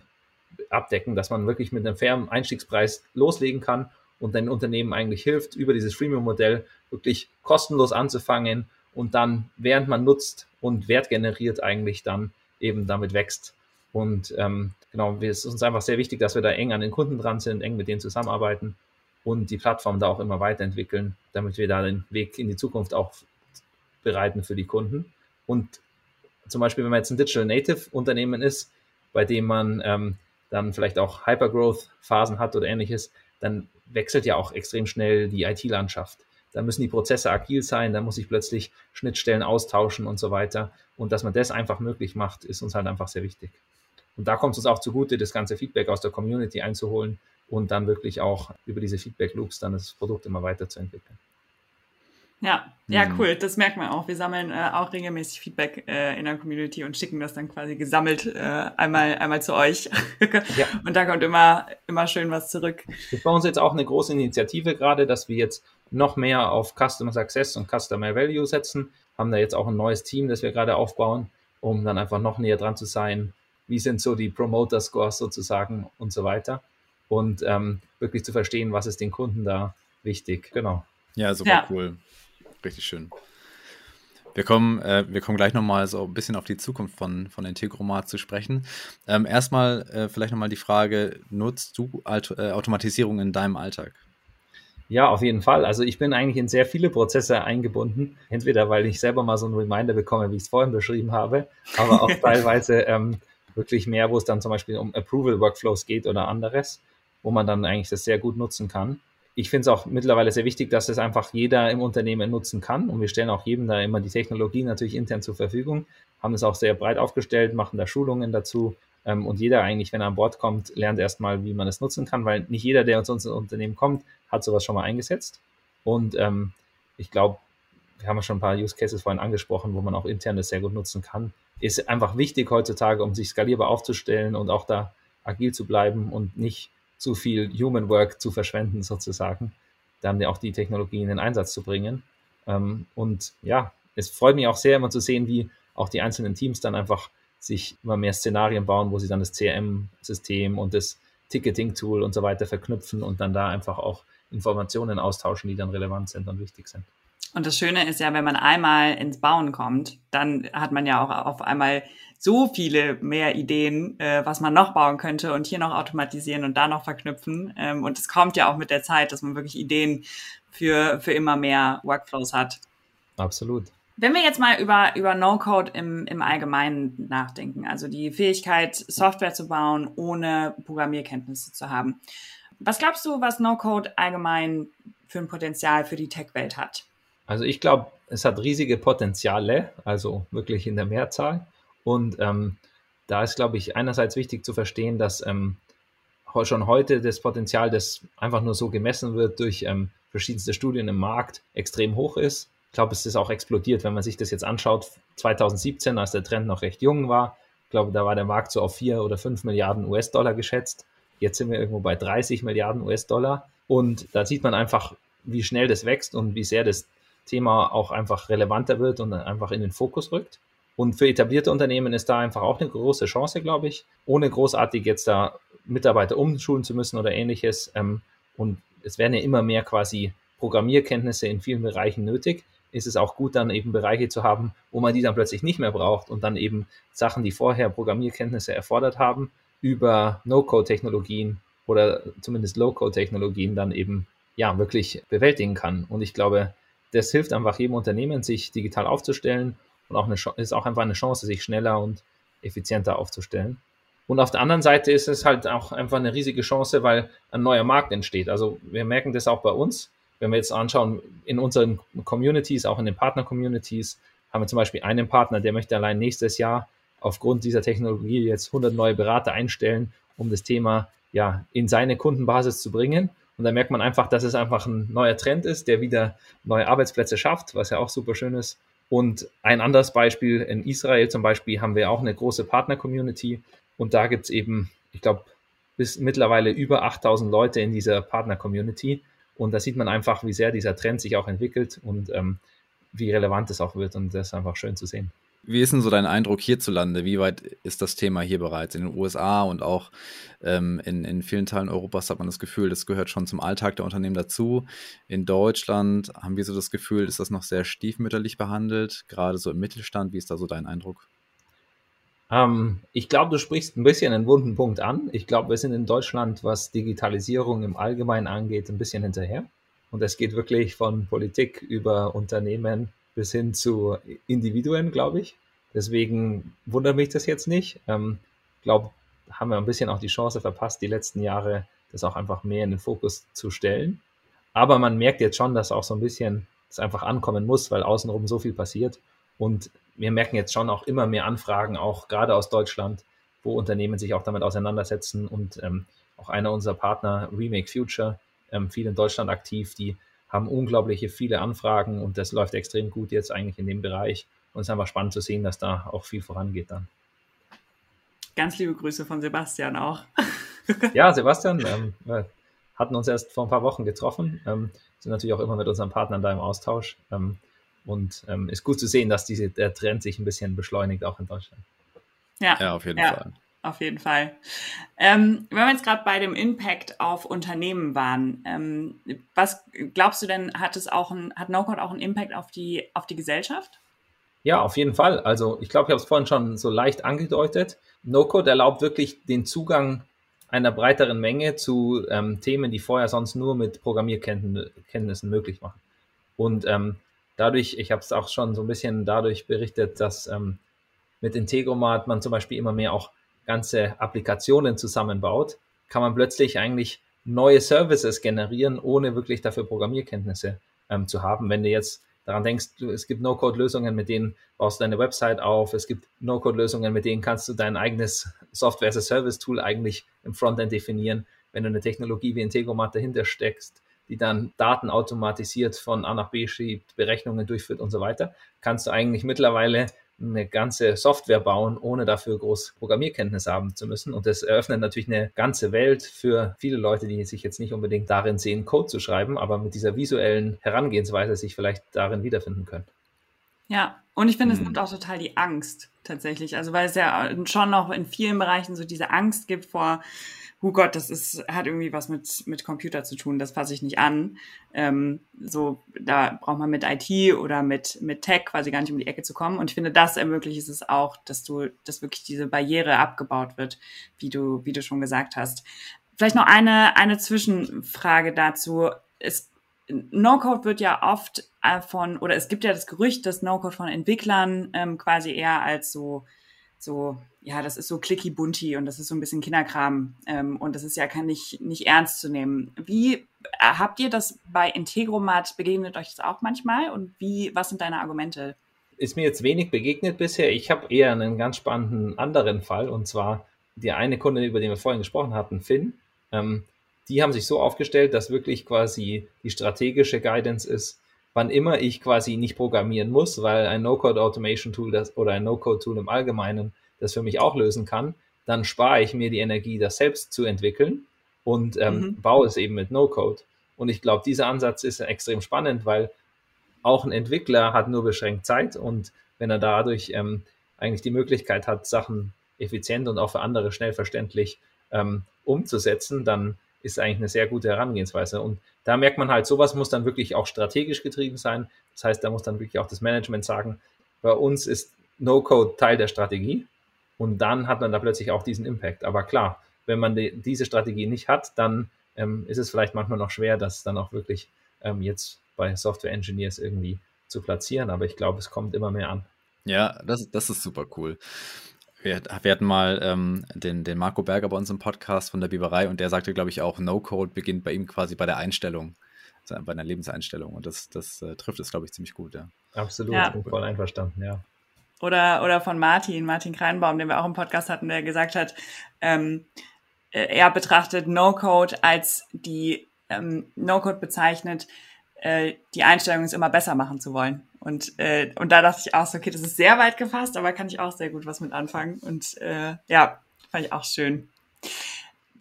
abdecken, dass man wirklich mit einem fairen Einstiegspreis loslegen kann und den Unternehmen eigentlich hilft, über dieses Freemium-Modell wirklich kostenlos anzufangen und dann, während man nutzt und Wert generiert, eigentlich dann eben damit wächst. Und ähm, genau, es ist uns einfach sehr wichtig, dass wir da eng an den Kunden dran sind, eng mit denen zusammenarbeiten und die Plattform da auch immer weiterentwickeln, damit wir da den Weg in die Zukunft auch bereiten für die Kunden. Und zum Beispiel, wenn man jetzt ein Digital Native Unternehmen ist, bei dem man ähm, dann vielleicht auch Hypergrowth-Phasen hat oder ähnliches, dann wechselt ja auch extrem schnell die IT-Landschaft da müssen die Prozesse agil sein, da muss ich plötzlich Schnittstellen austauschen und so weiter. Und dass man das einfach möglich macht, ist uns halt einfach sehr wichtig. Und da kommt es uns auch zugute, das ganze Feedback aus der Community einzuholen und dann wirklich auch über diese Feedback-Loops dann das Produkt immer weiterzuentwickeln. Ja, ja, mhm. cool. Das merkt man auch. Wir sammeln äh, auch regelmäßig Feedback äh, in der Community und schicken das dann quasi gesammelt äh, einmal, einmal zu euch. ja. Und da kommt immer, immer schön was zurück. Das ist bei uns jetzt auch eine große Initiative gerade, dass wir jetzt noch mehr auf Customer Success und Customer Value setzen. Haben da jetzt auch ein neues Team, das wir gerade aufbauen, um dann einfach noch näher dran zu sein. Wie sind so die Promoter Scores sozusagen und so weiter. und ähm, wirklich zu verstehen, was ist den Kunden da wichtig. Genau. Ja, super ja. cool. Richtig schön. Wir kommen, äh, wir kommen gleich nochmal so ein bisschen auf die Zukunft von, von Integromat zu sprechen. Ähm, erstmal äh, vielleicht nochmal die Frage, nutzt du Auto äh, Automatisierung in deinem Alltag? Ja, auf jeden Fall. Also ich bin eigentlich in sehr viele Prozesse eingebunden. Entweder weil ich selber mal so einen Reminder bekomme, wie ich es vorhin beschrieben habe, aber auch teilweise ähm, wirklich mehr, wo es dann zum Beispiel um Approval-Workflows geht oder anderes, wo man dann eigentlich das sehr gut nutzen kann ich finde es auch mittlerweile sehr wichtig, dass es einfach jeder im Unternehmen nutzen kann. Und wir stellen auch jedem da immer die Technologie natürlich intern zur Verfügung, haben es auch sehr breit aufgestellt, machen da Schulungen dazu. Ähm, und jeder eigentlich, wenn er an Bord kommt, lernt erstmal, wie man es nutzen kann, weil nicht jeder, der uns ins Unternehmen kommt, hat sowas schon mal eingesetzt. Und ähm, ich glaube, wir haben ja schon ein paar Use Cases vorhin angesprochen, wo man auch intern das sehr gut nutzen kann. Ist einfach wichtig heutzutage, um sich skalierbar aufzustellen und auch da agil zu bleiben und nicht zu viel Human Work zu verschwenden sozusagen, dann auch die Technologie in den Einsatz zu bringen. Ähm, und ja, es freut mich auch sehr, immer zu sehen, wie auch die einzelnen Teams dann einfach sich immer mehr Szenarien bauen, wo sie dann das CRM-System und das Ticketing-Tool und so weiter verknüpfen und dann da einfach auch Informationen austauschen, die dann relevant sind und wichtig sind. Und das Schöne ist ja, wenn man einmal ins Bauen kommt, dann hat man ja auch auf einmal so viele mehr Ideen, äh, was man noch bauen könnte und hier noch automatisieren und da noch verknüpfen. Ähm, und es kommt ja auch mit der Zeit, dass man wirklich Ideen für, für immer mehr Workflows hat. Absolut. Wenn wir jetzt mal über, über No-Code im, im Allgemeinen nachdenken, also die Fähigkeit, Software zu bauen, ohne Programmierkenntnisse zu haben. Was glaubst du, was No-Code allgemein für ein Potenzial für die Tech-Welt hat? Also ich glaube, es hat riesige Potenziale, also wirklich in der Mehrzahl. Und ähm, da ist, glaube ich, einerseits wichtig zu verstehen, dass ähm, schon heute das Potenzial, das einfach nur so gemessen wird durch ähm, verschiedenste Studien im Markt, extrem hoch ist. Ich glaube, es ist auch explodiert, wenn man sich das jetzt anschaut. 2017, als der Trend noch recht jung war, ich glaube, da war der Markt so auf 4 oder 5 Milliarden US-Dollar geschätzt. Jetzt sind wir irgendwo bei 30 Milliarden US-Dollar. Und da sieht man einfach, wie schnell das wächst und wie sehr das Thema auch einfach relevanter wird und einfach in den Fokus rückt. Und für etablierte Unternehmen ist da einfach auch eine große Chance, glaube ich, ohne großartig jetzt da Mitarbeiter umschulen zu müssen oder ähnliches. Ähm, und es werden ja immer mehr quasi Programmierkenntnisse in vielen Bereichen nötig. Ist es auch gut, dann eben Bereiche zu haben, wo man die dann plötzlich nicht mehr braucht und dann eben Sachen, die vorher Programmierkenntnisse erfordert haben, über No-Code-Technologien oder zumindest Low-Code-Technologien dann eben ja wirklich bewältigen kann. Und ich glaube, das hilft einfach jedem Unternehmen, sich digital aufzustellen und auch eine, ist auch einfach eine Chance, sich schneller und effizienter aufzustellen. Und auf der anderen Seite ist es halt auch einfach eine riesige Chance, weil ein neuer Markt entsteht. Also wir merken das auch bei uns. Wenn wir jetzt anschauen, in unseren Communities, auch in den Partner-Communities, haben wir zum Beispiel einen Partner, der möchte allein nächstes Jahr aufgrund dieser Technologie jetzt 100 neue Berater einstellen, um das Thema ja in seine Kundenbasis zu bringen. Und da merkt man einfach, dass es einfach ein neuer Trend ist, der wieder neue Arbeitsplätze schafft, was ja auch super schön ist. Und ein anderes Beispiel, in Israel zum Beispiel haben wir auch eine große Partner-Community und da gibt es eben, ich glaube, bis mittlerweile über 8000 Leute in dieser Partner-Community und da sieht man einfach, wie sehr dieser Trend sich auch entwickelt und ähm, wie relevant es auch wird und das ist einfach schön zu sehen. Wie ist denn so dein Eindruck hierzulande? Wie weit ist das Thema hier bereits? In den USA und auch ähm, in, in vielen Teilen Europas hat man das Gefühl, das gehört schon zum Alltag der Unternehmen dazu. In Deutschland haben wir so das Gefühl, ist das noch sehr stiefmütterlich behandelt, gerade so im Mittelstand. Wie ist da so dein Eindruck? Ähm, ich glaube, du sprichst ein bisschen einen wunden Punkt an. Ich glaube, wir sind in Deutschland, was Digitalisierung im Allgemeinen angeht, ein bisschen hinterher. Und es geht wirklich von Politik über Unternehmen bis hin zu Individuen, glaube ich. Deswegen wundert mich das jetzt nicht. Ähm, glaube, haben wir ein bisschen auch die Chance verpasst, die letzten Jahre das auch einfach mehr in den Fokus zu stellen. Aber man merkt jetzt schon, dass auch so ein bisschen es einfach ankommen muss, weil außenrum so viel passiert. Und wir merken jetzt schon auch immer mehr Anfragen, auch gerade aus Deutschland, wo Unternehmen sich auch damit auseinandersetzen. Und ähm, auch einer unserer Partner, Remake Future, ähm, viel in Deutschland aktiv, die haben unglaubliche viele Anfragen und das läuft extrem gut jetzt eigentlich in dem Bereich. Und es ist einfach spannend zu sehen, dass da auch viel vorangeht dann. Ganz liebe Grüße von Sebastian auch. ja, Sebastian, ähm, wir hatten uns erst vor ein paar Wochen getroffen, ähm, sind natürlich auch immer mit unseren Partnern da im Austausch. Und ähm, ist gut zu sehen, dass diese, der Trend sich ein bisschen beschleunigt, auch in Deutschland. Ja, ja auf jeden ja. Fall. auf jeden Fall. Ähm, wenn wir jetzt gerade bei dem Impact auf Unternehmen waren, ähm, was glaubst du denn, hat es auch ein, hat NoCode auch einen Impact auf die, auf die Gesellschaft? Ja, auf jeden Fall. Also ich glaube, ich habe es vorhin schon so leicht angedeutet. No-Code erlaubt wirklich den Zugang einer breiteren Menge zu ähm, Themen, die vorher sonst nur mit Programmierkenntnissen möglich waren. Und ähm, dadurch, ich habe es auch schon so ein bisschen dadurch berichtet, dass ähm, mit Integromat man zum Beispiel immer mehr auch ganze Applikationen zusammenbaut, kann man plötzlich eigentlich neue Services generieren, ohne wirklich dafür Programmierkenntnisse ähm, zu haben. Wenn du jetzt daran denkst, du, es gibt No-Code-Lösungen, mit denen baust du deine Website auf. Es gibt No-Code-Lösungen, mit denen kannst du dein eigenes Software-as-a-Service-Tool eigentlich im Frontend definieren. Wenn du eine Technologie wie Integromat dahinter steckst, die dann Daten automatisiert von A nach B schiebt, Berechnungen durchführt und so weiter, kannst du eigentlich mittlerweile eine ganze Software bauen, ohne dafür groß Programmierkenntnis haben zu müssen. Und das eröffnet natürlich eine ganze Welt für viele Leute, die sich jetzt nicht unbedingt darin sehen, Code zu schreiben, aber mit dieser visuellen Herangehensweise sich vielleicht darin wiederfinden können. Ja, und ich finde, es hm. nimmt auch total die Angst tatsächlich. Also weil es ja schon noch in vielen Bereichen so diese Angst gibt vor, oh Gott, das ist, hat irgendwie was mit, mit Computer zu tun, das fasse ich nicht an. Ähm, so, da braucht man mit IT oder mit, mit Tech quasi gar nicht um die Ecke zu kommen. Und ich finde, das ermöglicht es auch, dass du, dass wirklich diese Barriere abgebaut wird, wie du, wie du schon gesagt hast. Vielleicht noch eine, eine Zwischenfrage dazu. Es, No-Code wird ja oft äh, von, oder es gibt ja das Gerücht, dass No-Code von Entwicklern ähm, quasi eher als so, so ja, das ist so clicky bunti und das ist so ein bisschen Kinderkram ähm, und das ist ja kann nicht, nicht ernst zu nehmen. Wie äh, habt ihr das bei Integromat begegnet euch das auch manchmal und wie, was sind deine Argumente? Ist mir jetzt wenig begegnet bisher. Ich habe eher einen ganz spannenden anderen Fall und zwar die eine Kunde, über den wir vorhin gesprochen hatten, Finn. Ähm, die haben sich so aufgestellt, dass wirklich quasi die strategische Guidance ist, wann immer ich quasi nicht programmieren muss, weil ein No-Code Automation Tool das, oder ein No-Code Tool im Allgemeinen das für mich auch lösen kann, dann spare ich mir die Energie, das selbst zu entwickeln und ähm, mhm. baue es eben mit No-Code. Und ich glaube, dieser Ansatz ist extrem spannend, weil auch ein Entwickler hat nur beschränkt Zeit und wenn er dadurch ähm, eigentlich die Möglichkeit hat, Sachen effizient und auch für andere schnell verständlich ähm, umzusetzen, dann ist eigentlich eine sehr gute Herangehensweise. Und da merkt man halt, sowas muss dann wirklich auch strategisch getrieben sein. Das heißt, da muss dann wirklich auch das Management sagen, bei uns ist No-Code Teil der Strategie und dann hat man da plötzlich auch diesen Impact. Aber klar, wenn man die, diese Strategie nicht hat, dann ähm, ist es vielleicht manchmal noch schwer, das dann auch wirklich ähm, jetzt bei Software Engineers irgendwie zu platzieren. Aber ich glaube, es kommt immer mehr an. Ja, das, das ist super cool. Wir, wir hatten mal ähm, den, den Marco Berger bei uns im Podcast von der Biberei und der sagte, glaube ich, auch No-Code beginnt bei ihm quasi bei der Einstellung, bei einer Lebenseinstellung. Und das, das äh, trifft es, glaube ich, ziemlich gut. Ja. Absolut, ja. bin voll einverstanden, ja. Oder, oder von Martin, Martin Kreinbaum, den wir auch im Podcast hatten, der gesagt hat, ähm, äh, er betrachtet No-Code als die ähm, No-Code bezeichnet, äh, die Einstellung ist immer besser machen zu wollen. Und, äh, und da dachte ich auch so, okay, das ist sehr weit gefasst, aber kann ich auch sehr gut was mit anfangen. Und äh, ja, fand ich auch schön.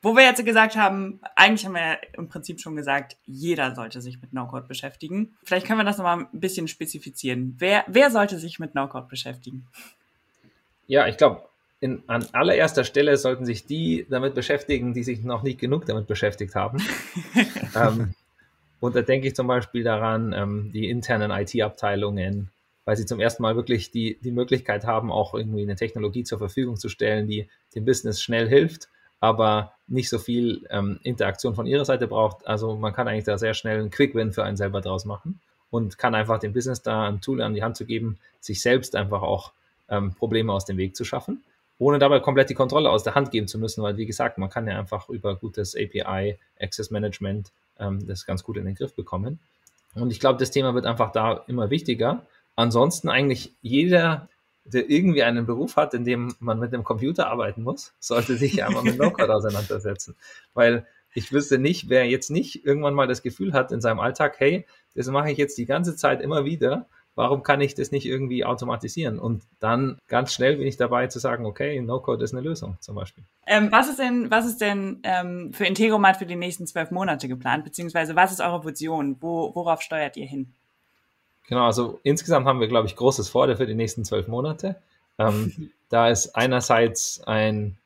Wo wir jetzt gesagt haben, eigentlich haben wir ja im Prinzip schon gesagt, jeder sollte sich mit No-Code beschäftigen. Vielleicht können wir das nochmal ein bisschen spezifizieren. Wer, wer sollte sich mit No-Code beschäftigen? Ja, ich glaube, an allererster Stelle sollten sich die damit beschäftigen, die sich noch nicht genug damit beschäftigt haben. ähm, und da denke ich zum Beispiel daran, ähm, die internen IT-Abteilungen, weil sie zum ersten Mal wirklich die, die Möglichkeit haben, auch irgendwie eine Technologie zur Verfügung zu stellen, die dem Business schnell hilft aber nicht so viel ähm, Interaktion von ihrer Seite braucht. Also man kann eigentlich da sehr schnell einen Quick-Win für einen selber draus machen und kann einfach dem Business da ein Tool an die Hand zu geben, sich selbst einfach auch ähm, Probleme aus dem Weg zu schaffen, ohne dabei komplett die Kontrolle aus der Hand geben zu müssen, weil wie gesagt, man kann ja einfach über gutes API, Access Management ähm, das ganz gut in den Griff bekommen. Und ich glaube, das Thema wird einfach da immer wichtiger. Ansonsten eigentlich jeder der irgendwie einen Beruf hat, in dem man mit dem Computer arbeiten muss, sollte sich einmal mit No-Code auseinandersetzen. Weil ich wüsste nicht, wer jetzt nicht irgendwann mal das Gefühl hat in seinem Alltag, hey, das mache ich jetzt die ganze Zeit immer wieder, warum kann ich das nicht irgendwie automatisieren? Und dann ganz schnell bin ich dabei zu sagen, okay, No-Code ist eine Lösung zum Beispiel. Ähm, was ist denn, was ist denn ähm, für Integromat für die nächsten zwölf Monate geplant? Beziehungsweise was ist eure Vision? Wo, worauf steuert ihr hin? Genau, also insgesamt haben wir, glaube ich, großes vor für die nächsten zwölf Monate. Ähm, da ist einerseits ein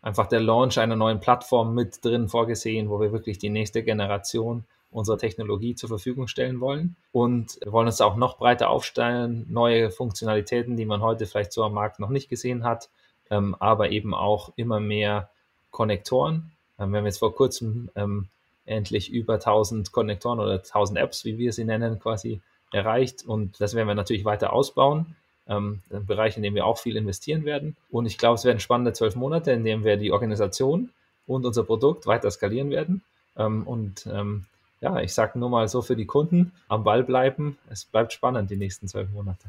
einfach der Launch einer neuen Plattform mit drin vorgesehen, wo wir wirklich die nächste Generation unserer Technologie zur Verfügung stellen wollen. Und wir wollen uns auch noch breiter aufstellen, neue Funktionalitäten, die man heute vielleicht so am Markt noch nicht gesehen hat, ähm, aber eben auch immer mehr Konnektoren. Ähm, wir haben jetzt vor kurzem ähm, endlich über 1000 Konnektoren oder 1000 Apps, wie wir sie nennen, quasi erreicht. Und das werden wir natürlich weiter ausbauen. Ähm, ein Bereich, in dem wir auch viel investieren werden. Und ich glaube, es werden spannende zwölf Monate, in denen wir die Organisation und unser Produkt weiter skalieren werden. Ähm, und ähm, ja, ich sage nur mal so für die Kunden, am Ball bleiben. Es bleibt spannend die nächsten zwölf Monate.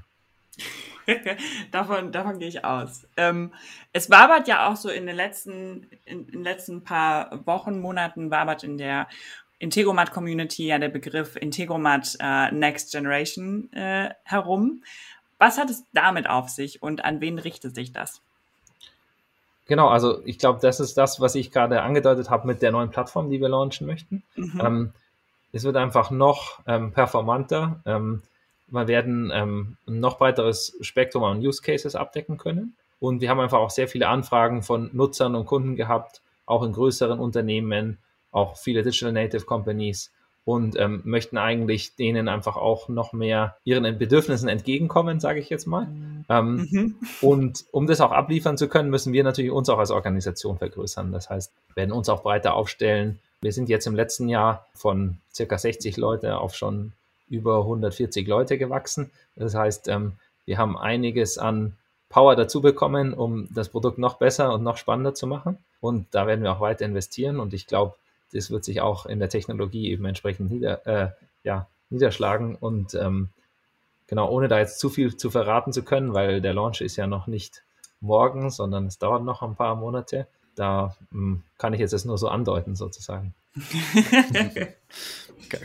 davon, davon gehe ich aus. Ähm, es wabert ja auch so in den letzten, in, in den letzten paar Wochen, Monaten wabert in der Integromat Community ja der Begriff Integromat äh, Next Generation äh, herum. Was hat es damit auf sich und an wen richtet sich das? Genau, also ich glaube, das ist das, was ich gerade angedeutet habe mit der neuen Plattform, die wir launchen möchten. Mhm. Ähm, es wird einfach noch ähm, performanter. Ähm, wir werden ähm, ein noch breiteres Spektrum an Use Cases abdecken können. Und wir haben einfach auch sehr viele Anfragen von Nutzern und Kunden gehabt, auch in größeren Unternehmen, auch viele Digital Native Companies und ähm, möchten eigentlich denen einfach auch noch mehr ihren Bedürfnissen entgegenkommen, sage ich jetzt mal. Ähm, mhm. Und um das auch abliefern zu können, müssen wir natürlich uns auch als Organisation vergrößern. Das heißt, werden uns auch breiter aufstellen, wir sind jetzt im letzten Jahr von circa 60 Leute auf schon über 140 Leute gewachsen. Das heißt, ähm, wir haben einiges an Power dazu bekommen, um das Produkt noch besser und noch spannender zu machen. Und da werden wir auch weiter investieren. Und ich glaube, das wird sich auch in der Technologie eben entsprechend nieder, äh, ja, niederschlagen. Und ähm, genau, ohne da jetzt zu viel zu verraten zu können, weil der Launch ist ja noch nicht morgen, sondern es dauert noch ein paar Monate da hm, kann ich jetzt das nur so andeuten, sozusagen.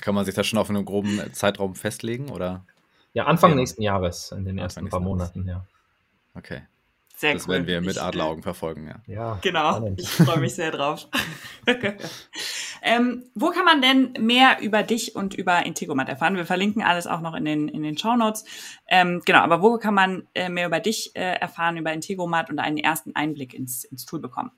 kann man sich das schon auf einen groben Zeitraum festlegen, oder? Ja, Anfang ja. nächsten Jahres, in den ersten paar Monaten, ja. Okay. Sehr das cool. werden wir mit Adleraugen verfolgen, ja. Ja, genau. Spannend. Ich freue mich sehr drauf. ähm, wo kann man denn mehr über dich und über Integromat erfahren? Wir verlinken alles auch noch in den, in den Show Notes. Ähm, genau, aber wo kann man äh, mehr über dich äh, erfahren, über Integromat und einen ersten Einblick ins, ins Tool bekommen?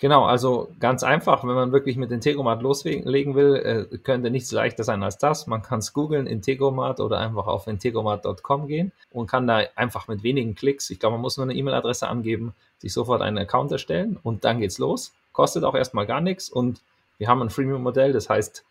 Genau, also ganz einfach, wenn man wirklich mit Integromat loslegen will, äh, könnte nichts leichter sein als das. Man kann es googeln, Integromat oder einfach auf integromat.com gehen und kann da einfach mit wenigen Klicks, ich glaube, man muss nur eine E-Mail-Adresse angeben, sich sofort einen Account erstellen und dann geht's los. Kostet auch erstmal gar nichts und wir haben ein Freemium-Modell, das heißt,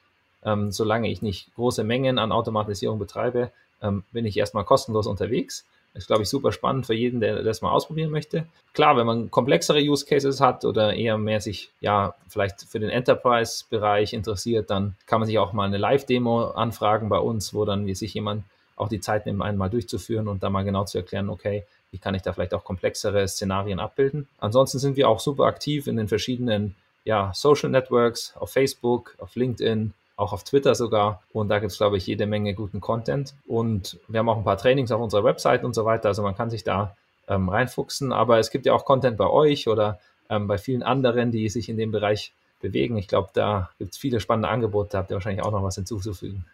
ähm, solange ich nicht große Mengen an Automatisierung betreibe, ähm, bin ich erstmal kostenlos unterwegs. Ist, glaube ich, super spannend für jeden, der das mal ausprobieren möchte. Klar, wenn man komplexere Use Cases hat oder eher mehr sich, ja, vielleicht für den Enterprise-Bereich interessiert, dann kann man sich auch mal eine Live-Demo anfragen bei uns, wo dann sich jemand auch die Zeit nimmt, einmal durchzuführen und da mal genau zu erklären, okay, wie kann ich da vielleicht auch komplexere Szenarien abbilden. Ansonsten sind wir auch super aktiv in den verschiedenen ja, Social Networks, auf Facebook, auf LinkedIn, auch auf Twitter sogar. Und da gibt es, glaube ich, jede Menge guten Content. Und wir haben auch ein paar Trainings auf unserer Website und so weiter. Also man kann sich da ähm, reinfuchsen. Aber es gibt ja auch Content bei euch oder ähm, bei vielen anderen, die sich in dem Bereich bewegen. Ich glaube, da gibt es viele spannende Angebote. Da habt ihr wahrscheinlich auch noch was hinzuzufügen.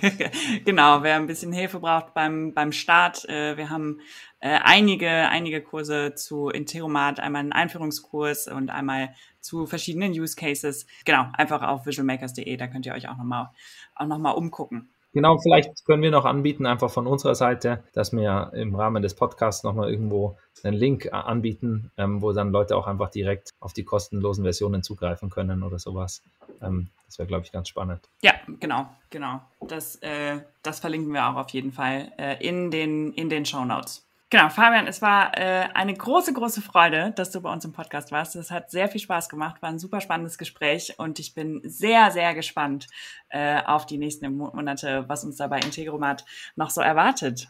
genau, wer ein bisschen Hilfe braucht beim, beim Start, äh, wir haben äh, einige, einige Kurse zu Interomat, einmal einen Einführungskurs und einmal zu verschiedenen Use Cases. Genau, einfach auf visualmakers.de, da könnt ihr euch auch nochmal auch noch mal umgucken. Genau, vielleicht können wir noch anbieten, einfach von unserer Seite, dass wir im Rahmen des Podcasts nochmal irgendwo einen Link anbieten, ähm, wo dann Leute auch einfach direkt auf die kostenlosen Versionen zugreifen können oder sowas. Ähm, das wäre, glaube ich, ganz spannend. Ja, genau, genau. Das, äh, das verlinken wir auch auf jeden Fall äh, in den, in den Show Notes. Genau, Fabian, es war äh, eine große, große Freude, dass du bei uns im Podcast warst. Es hat sehr viel Spaß gemacht, war ein super spannendes Gespräch und ich bin sehr, sehr gespannt äh, auf die nächsten Monate, was uns da bei Integromat noch so erwartet.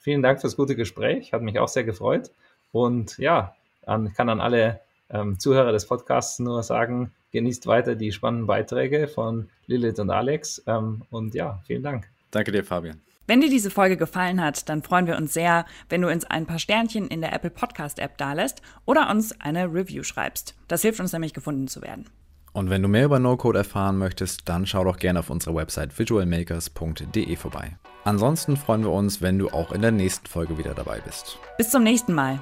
Vielen Dank fürs gute Gespräch, hat mich auch sehr gefreut. Und ja, an, kann an alle ähm, Zuhörer des Podcasts nur sagen, genießt weiter die spannenden Beiträge von Lilith und Alex. Ähm, und ja, vielen Dank. Danke dir, Fabian. Wenn dir diese Folge gefallen hat, dann freuen wir uns sehr, wenn du uns ein paar Sternchen in der Apple Podcast App dalässt oder uns eine Review schreibst. Das hilft uns nämlich gefunden zu werden. Und wenn du mehr über No-Code erfahren möchtest, dann schau doch gerne auf unserer Website visualmakers.de vorbei. Ansonsten freuen wir uns, wenn du auch in der nächsten Folge wieder dabei bist. Bis zum nächsten Mal.